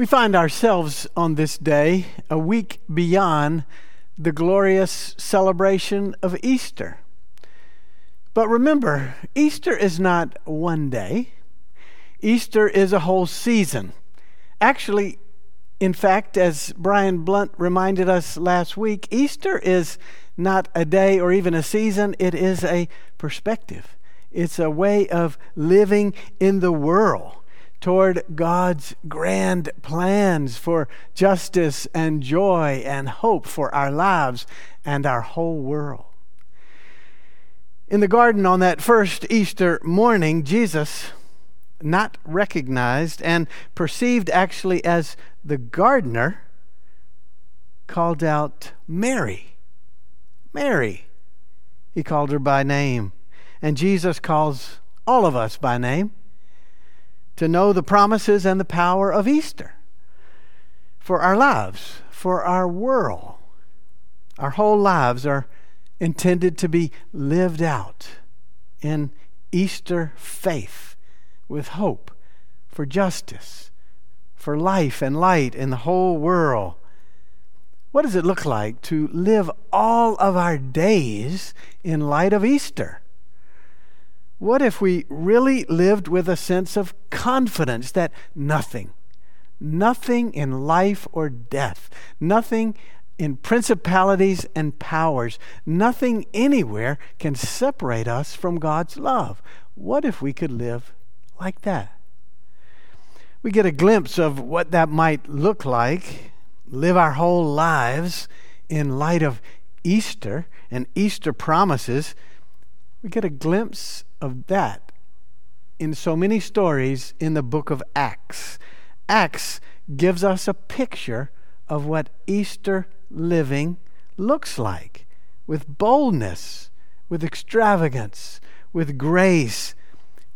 We find ourselves on this day a week beyond the glorious celebration of Easter. But remember, Easter is not one day, Easter is a whole season. Actually, in fact, as Brian Blunt reminded us last week, Easter is not a day or even a season, it is a perspective. It's a way of living in the world toward God's grand plans for justice and joy and hope for our lives and our whole world. In the garden on that first Easter morning, Jesus, not recognized and perceived actually as the gardener, called out Mary. Mary. He called her by name. And Jesus calls all of us by name to know the promises and the power of Easter for our lives, for our world. Our whole lives are intended to be lived out in Easter faith with hope for justice, for life and light in the whole world. What does it look like to live all of our days in light of Easter? What if we really lived with a sense of confidence that nothing, nothing in life or death, nothing in principalities and powers, nothing anywhere can separate us from God's love? What if we could live like that? We get a glimpse of what that might look like, live our whole lives in light of Easter and Easter promises. We get a glimpse of that in so many stories in the book of Acts. Acts gives us a picture of what Easter living looks like with boldness, with extravagance, with grace.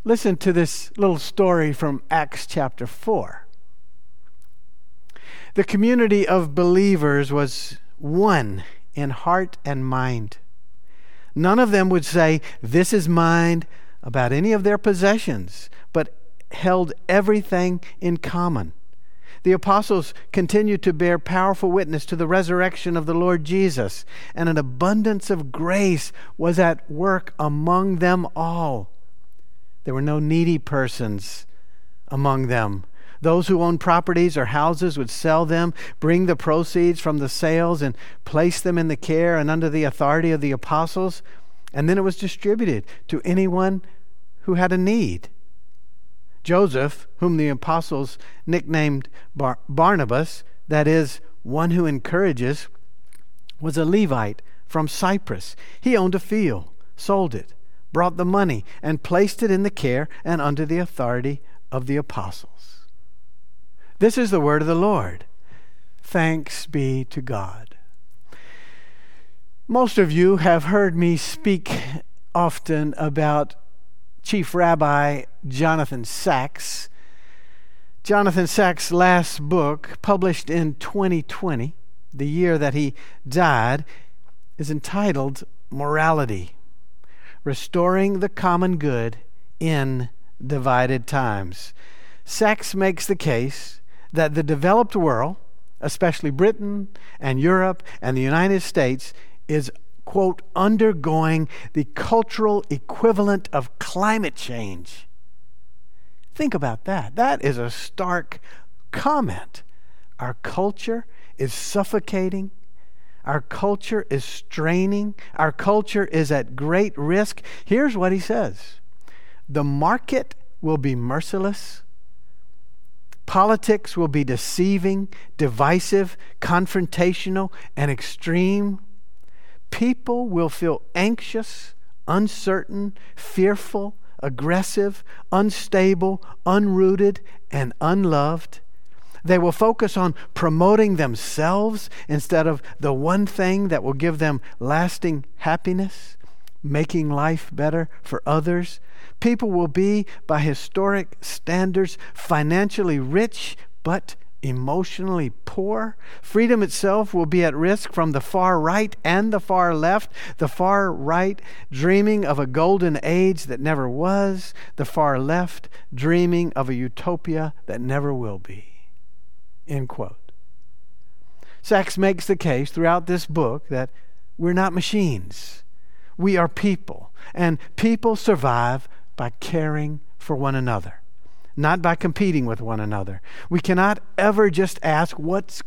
Listen to this little story from Acts chapter 4. The community of believers was one in heart and mind. None of them would say, This is mine, about any of their possessions, but held everything in common. The apostles continued to bear powerful witness to the resurrection of the Lord Jesus, and an abundance of grace was at work among them all. There were no needy persons among them. Those who owned properties or houses would sell them, bring the proceeds from the sales, and place them in the care and under the authority of the apostles. And then it was distributed to anyone who had a need. Joseph, whom the apostles nicknamed Bar- Barnabas, that is, one who encourages, was a Levite from Cyprus. He owned a field, sold it, brought the money, and placed it in the care and under the authority of the apostles. This is the word of the Lord. Thanks be to God. Most of you have heard me speak often about Chief Rabbi Jonathan Sacks. Jonathan Sacks' last book, published in 2020, the year that he died, is entitled Morality Restoring the Common Good in Divided Times. Sacks makes the case that the developed world, especially Britain and Europe and the United States, is, quote, undergoing the cultural equivalent of climate change. Think about that. That is a stark comment. Our culture is suffocating. Our culture is straining. Our culture is at great risk. Here's what he says The market will be merciless. Politics will be deceiving, divisive, confrontational, and extreme. People will feel anxious, uncertain, fearful, aggressive, unstable, unrooted, and unloved. They will focus on promoting themselves instead of the one thing that will give them lasting happiness, making life better for others, People will be, by historic standards, financially rich but emotionally poor. Freedom itself will be at risk from the far right and the far left. The far right dreaming of a golden age that never was, the far left dreaming of a utopia that never will be. End quote. Sacks makes the case throughout this book that we're not machines. We are people, and people survive by caring for one another, not by competing with one another. We cannot ever just ask, What's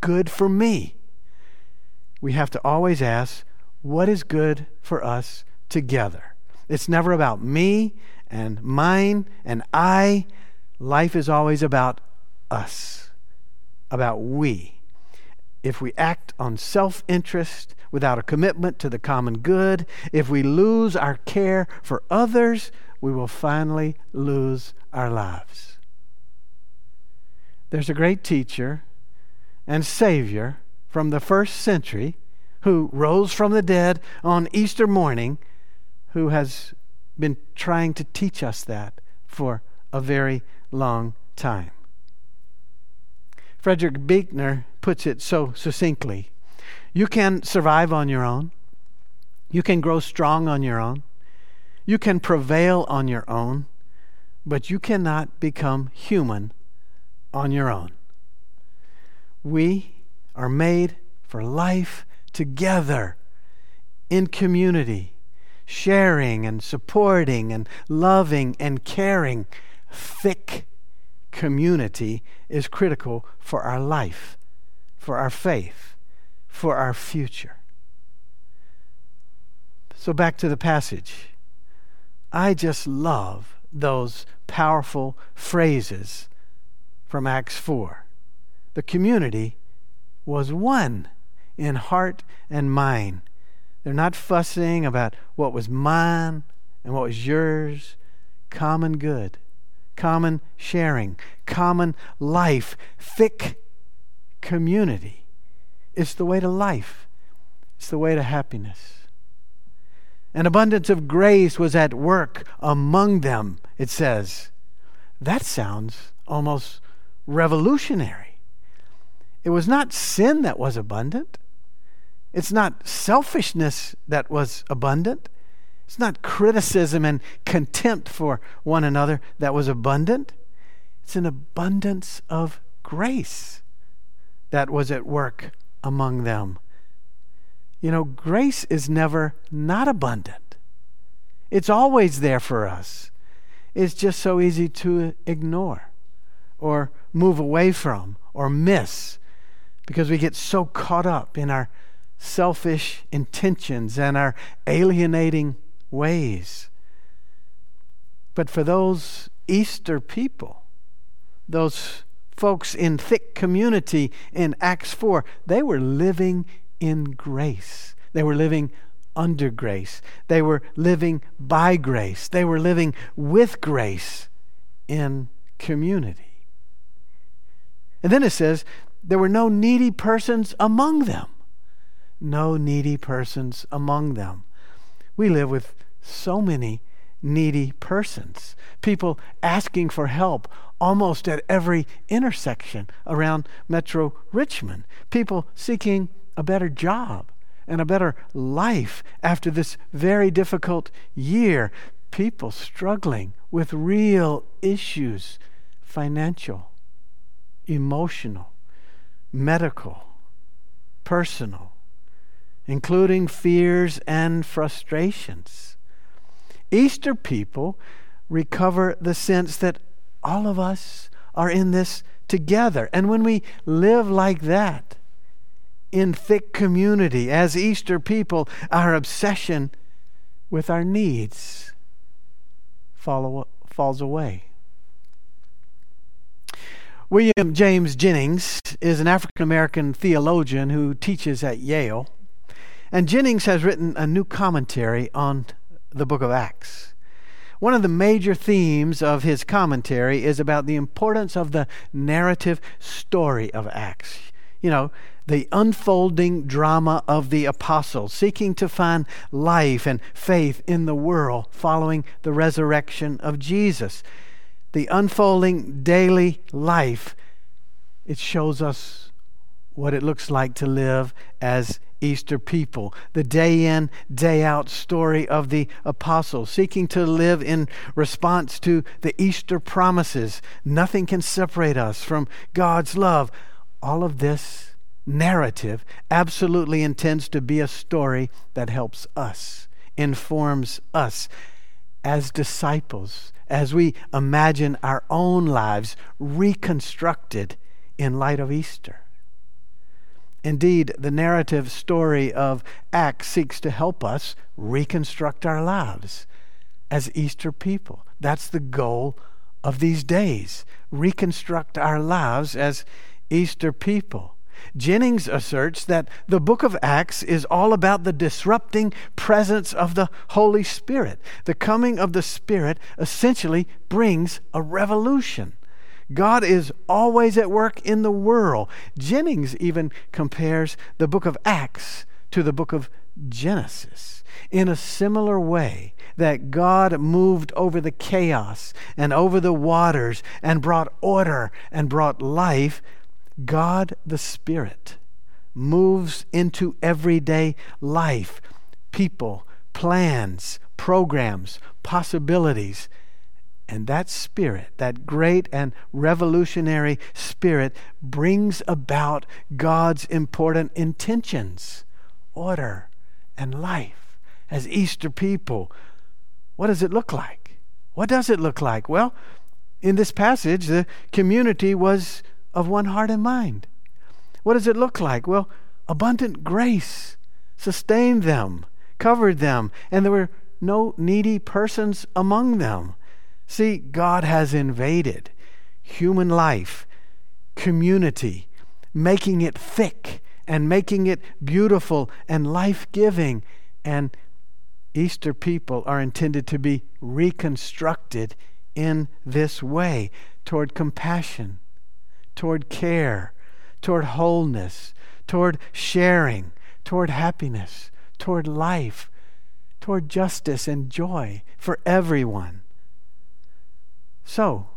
good for me? We have to always ask, What is good for us together? It's never about me and mine and I. Life is always about us, about we. If we act on self interest without a commitment to the common good, if we lose our care for others, we will finally lose our lives. There's a great teacher and Savior from the first century who rose from the dead on Easter morning who has been trying to teach us that for a very long time. Frederick Buechner puts it so succinctly You can survive on your own, you can grow strong on your own, you can prevail on your own, but you cannot become human on your own. We are made for life together in community, sharing and supporting and loving and caring. Thick community is critical for our life, for our faith, for our future. So, back to the passage. I just love those powerful phrases from Acts 4. The community was one in heart and mind. They're not fussing about what was mine and what was yours. Common good, common sharing, common life, thick community. It's the way to life, it's the way to happiness. An abundance of grace was at work among them, it says. That sounds almost revolutionary. It was not sin that was abundant. It's not selfishness that was abundant. It's not criticism and contempt for one another that was abundant. It's an abundance of grace that was at work among them. You know, grace is never not abundant, it's always there for us. It's just so easy to ignore or move away from or miss because we get so caught up in our selfish intentions and our alienating ways. But for those Easter people, those folks in thick community in Acts 4, they were living in grace. They were living under grace. They were living by grace. They were living with grace in community. And then it says, there were no needy persons among them no needy persons among them. We live with so many needy persons, people asking for help almost at every intersection around Metro Richmond, people seeking a better job and a better life after this very difficult year, people struggling with real issues financial, emotional, medical, personal including fears and frustrations. Easter people recover the sense that all of us are in this together. And when we live like that, in thick community, as Easter people, our obsession with our needs follow, falls away. William James Jennings is an African American theologian who teaches at Yale. And Jennings has written a new commentary on the book of Acts. One of the major themes of his commentary is about the importance of the narrative story of Acts. You know, the unfolding drama of the apostles, seeking to find life and faith in the world following the resurrection of Jesus. The unfolding daily life, it shows us what it looks like to live as Easter people, the day in, day out story of the apostles, seeking to live in response to the Easter promises. Nothing can separate us from God's love. All of this narrative absolutely intends to be a story that helps us, informs us as disciples, as we imagine our own lives reconstructed in light of Easter. Indeed, the narrative story of Acts seeks to help us reconstruct our lives as Easter people. That's the goal of these days. Reconstruct our lives as Easter people. Jennings asserts that the book of Acts is all about the disrupting presence of the Holy Spirit. The coming of the Spirit essentially brings a revolution. God is always at work in the world. Jennings even compares the book of Acts to the book of Genesis in a similar way that God moved over the chaos and over the waters and brought order and brought life. God the Spirit moves into everyday life, people, plans, programs, possibilities. And that spirit, that great and revolutionary spirit, brings about God's important intentions, order, and life. As Easter people, what does it look like? What does it look like? Well, in this passage, the community was of one heart and mind. What does it look like? Well, abundant grace sustained them, covered them, and there were no needy persons among them. See, God has invaded human life, community, making it thick and making it beautiful and life giving. And Easter people are intended to be reconstructed in this way toward compassion, toward care, toward wholeness, toward sharing, toward happiness, toward life, toward justice and joy for everyone. So,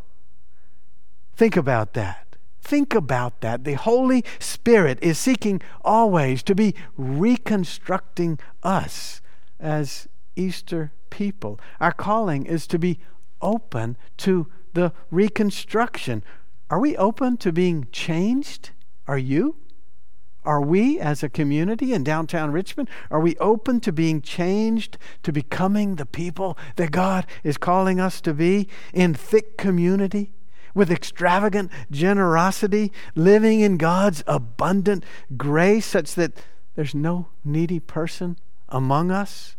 think about that. Think about that. The Holy Spirit is seeking always to be reconstructing us as Easter people. Our calling is to be open to the reconstruction. Are we open to being changed? Are you? Are we, as a community in downtown Richmond, are we open to being changed, to becoming the people that God is calling us to be in thick community, with extravagant generosity, living in God's abundant grace, such that there's no needy person among us?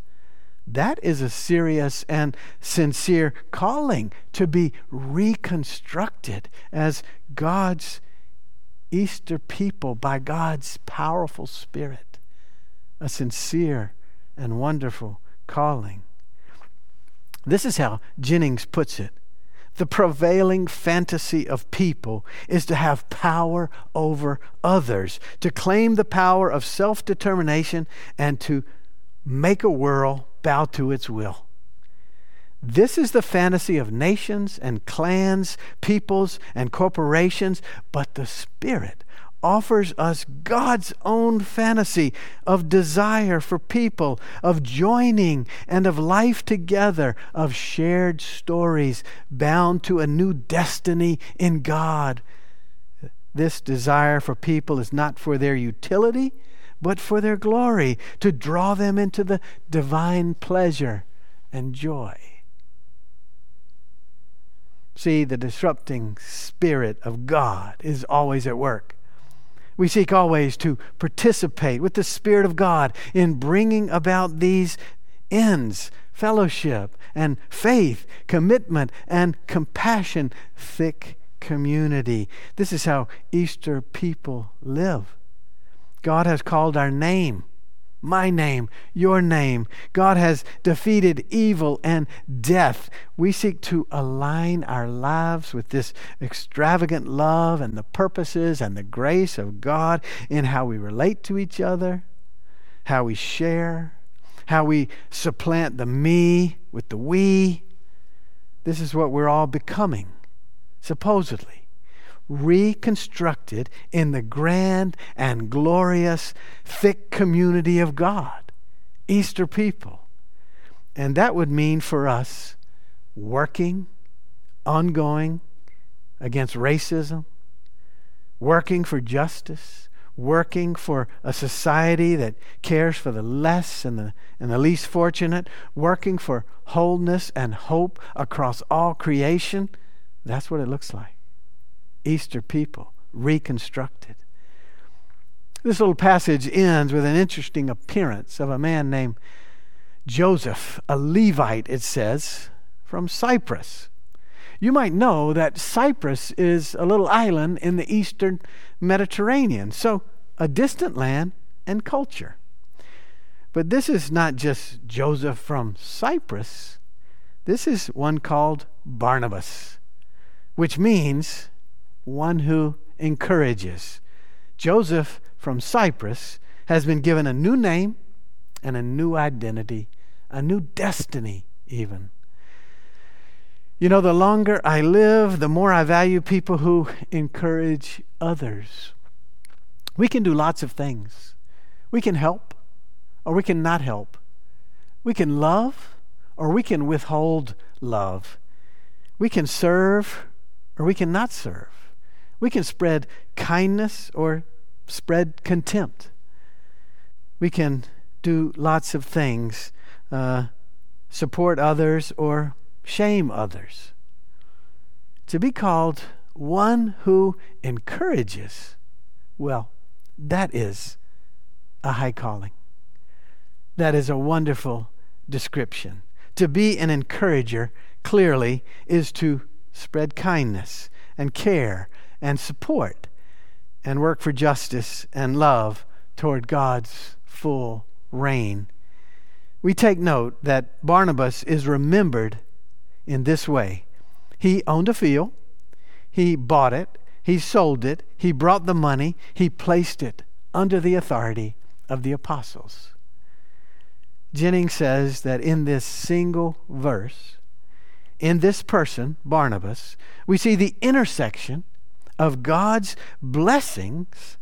That is a serious and sincere calling to be reconstructed as God's Easter people by God's powerful Spirit. A sincere and wonderful calling. This is how Jennings puts it. The prevailing fantasy of people is to have power over others, to claim the power of self determination, and to make a world bow to its will. This is the fantasy of nations and clans, peoples and corporations, but the Spirit offers us God's own fantasy of desire for people, of joining and of life together, of shared stories bound to a new destiny in God. This desire for people is not for their utility, but for their glory, to draw them into the divine pleasure and joy. See, the disrupting Spirit of God is always at work. We seek always to participate with the Spirit of God in bringing about these ends fellowship and faith, commitment and compassion, thick community. This is how Easter people live. God has called our name my name, your name. God has defeated evil and death. We seek to align our lives with this extravagant love and the purposes and the grace of God in how we relate to each other, how we share, how we supplant the me with the we. This is what we're all becoming, supposedly. Reconstructed in the grand and glorious, thick community of God, Easter people. And that would mean for us working, ongoing against racism, working for justice, working for a society that cares for the less and the, and the least fortunate, working for wholeness and hope across all creation. That's what it looks like. Easter people reconstructed. This little passage ends with an interesting appearance of a man named Joseph, a Levite, it says, from Cyprus. You might know that Cyprus is a little island in the eastern Mediterranean, so a distant land and culture. But this is not just Joseph from Cyprus, this is one called Barnabas, which means one who encourages. Joseph from Cyprus has been given a new name and a new identity, a new destiny, even. You know, the longer I live, the more I value people who encourage others. We can do lots of things. We can help, or we can not help. We can love, or we can withhold love. We can serve, or we can not serve. We can spread kindness, or spread contempt. We can do lots of things, uh, support others, or shame others. To be called one who encourages, well, that is a high calling. That is a wonderful description. To be an encourager, clearly, is to spread kindness and care and support and work for justice and love toward God's full reign. We take note that Barnabas is remembered in this way. He owned a field, he bought it, he sold it, he brought the money, he placed it under the authority of the apostles. Jennings says that in this single verse, in this person, Barnabas, we see the intersection of God's blessings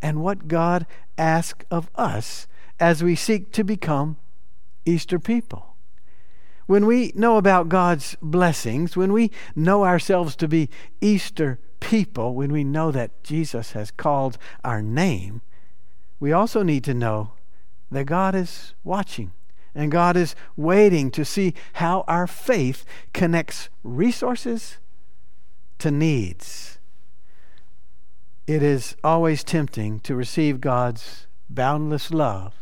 and what God asks of us as we seek to become Easter people. When we know about God's blessings, when we know ourselves to be Easter people, when we know that Jesus has called our name, we also need to know that God is watching and God is waiting to see how our faith connects resources to needs. It is always tempting to receive God's boundless love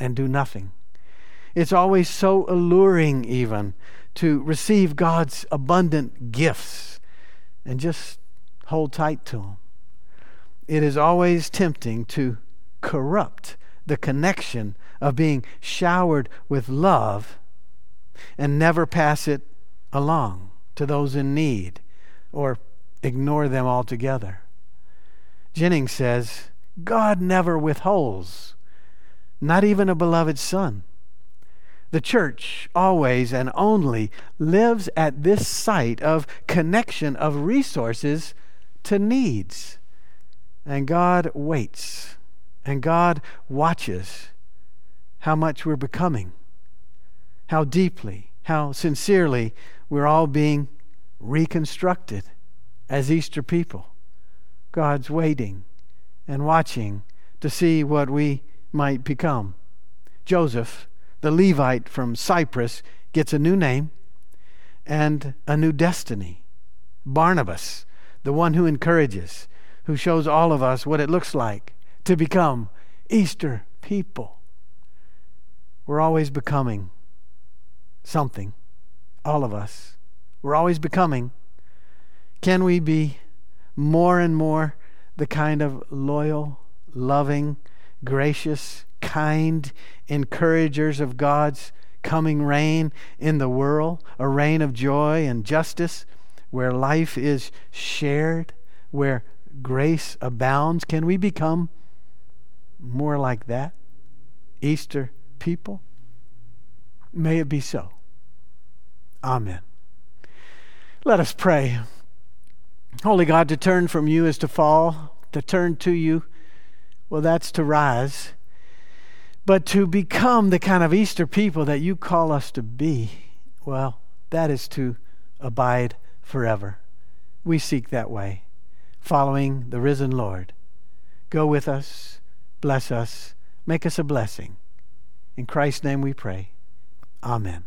and do nothing. It's always so alluring, even, to receive God's abundant gifts and just hold tight to them. It is always tempting to corrupt the connection of being showered with love and never pass it along to those in need or ignore them altogether. Jennings says, God never withholds, not even a beloved son. The church always and only lives at this site of connection of resources to needs. And God waits and God watches how much we're becoming, how deeply, how sincerely we're all being reconstructed as Easter people. God's waiting and watching to see what we might become. Joseph the Levite from Cyprus gets a new name and a new destiny. Barnabas, the one who encourages, who shows all of us what it looks like to become Easter people. We're always becoming something, all of us. We're always becoming. Can we be more and more the kind of loyal, loving, gracious, kind encouragers of God's coming reign in the world, a reign of joy and justice where life is shared, where grace abounds. Can we become more like that? Easter people? May it be so. Amen. Let us pray. Holy God, to turn from you is to fall, to turn to you, well, that's to rise. But to become the kind of Easter people that you call us to be, well, that is to abide forever. We seek that way, following the risen Lord. Go with us, bless us, make us a blessing. In Christ's name we pray. Amen.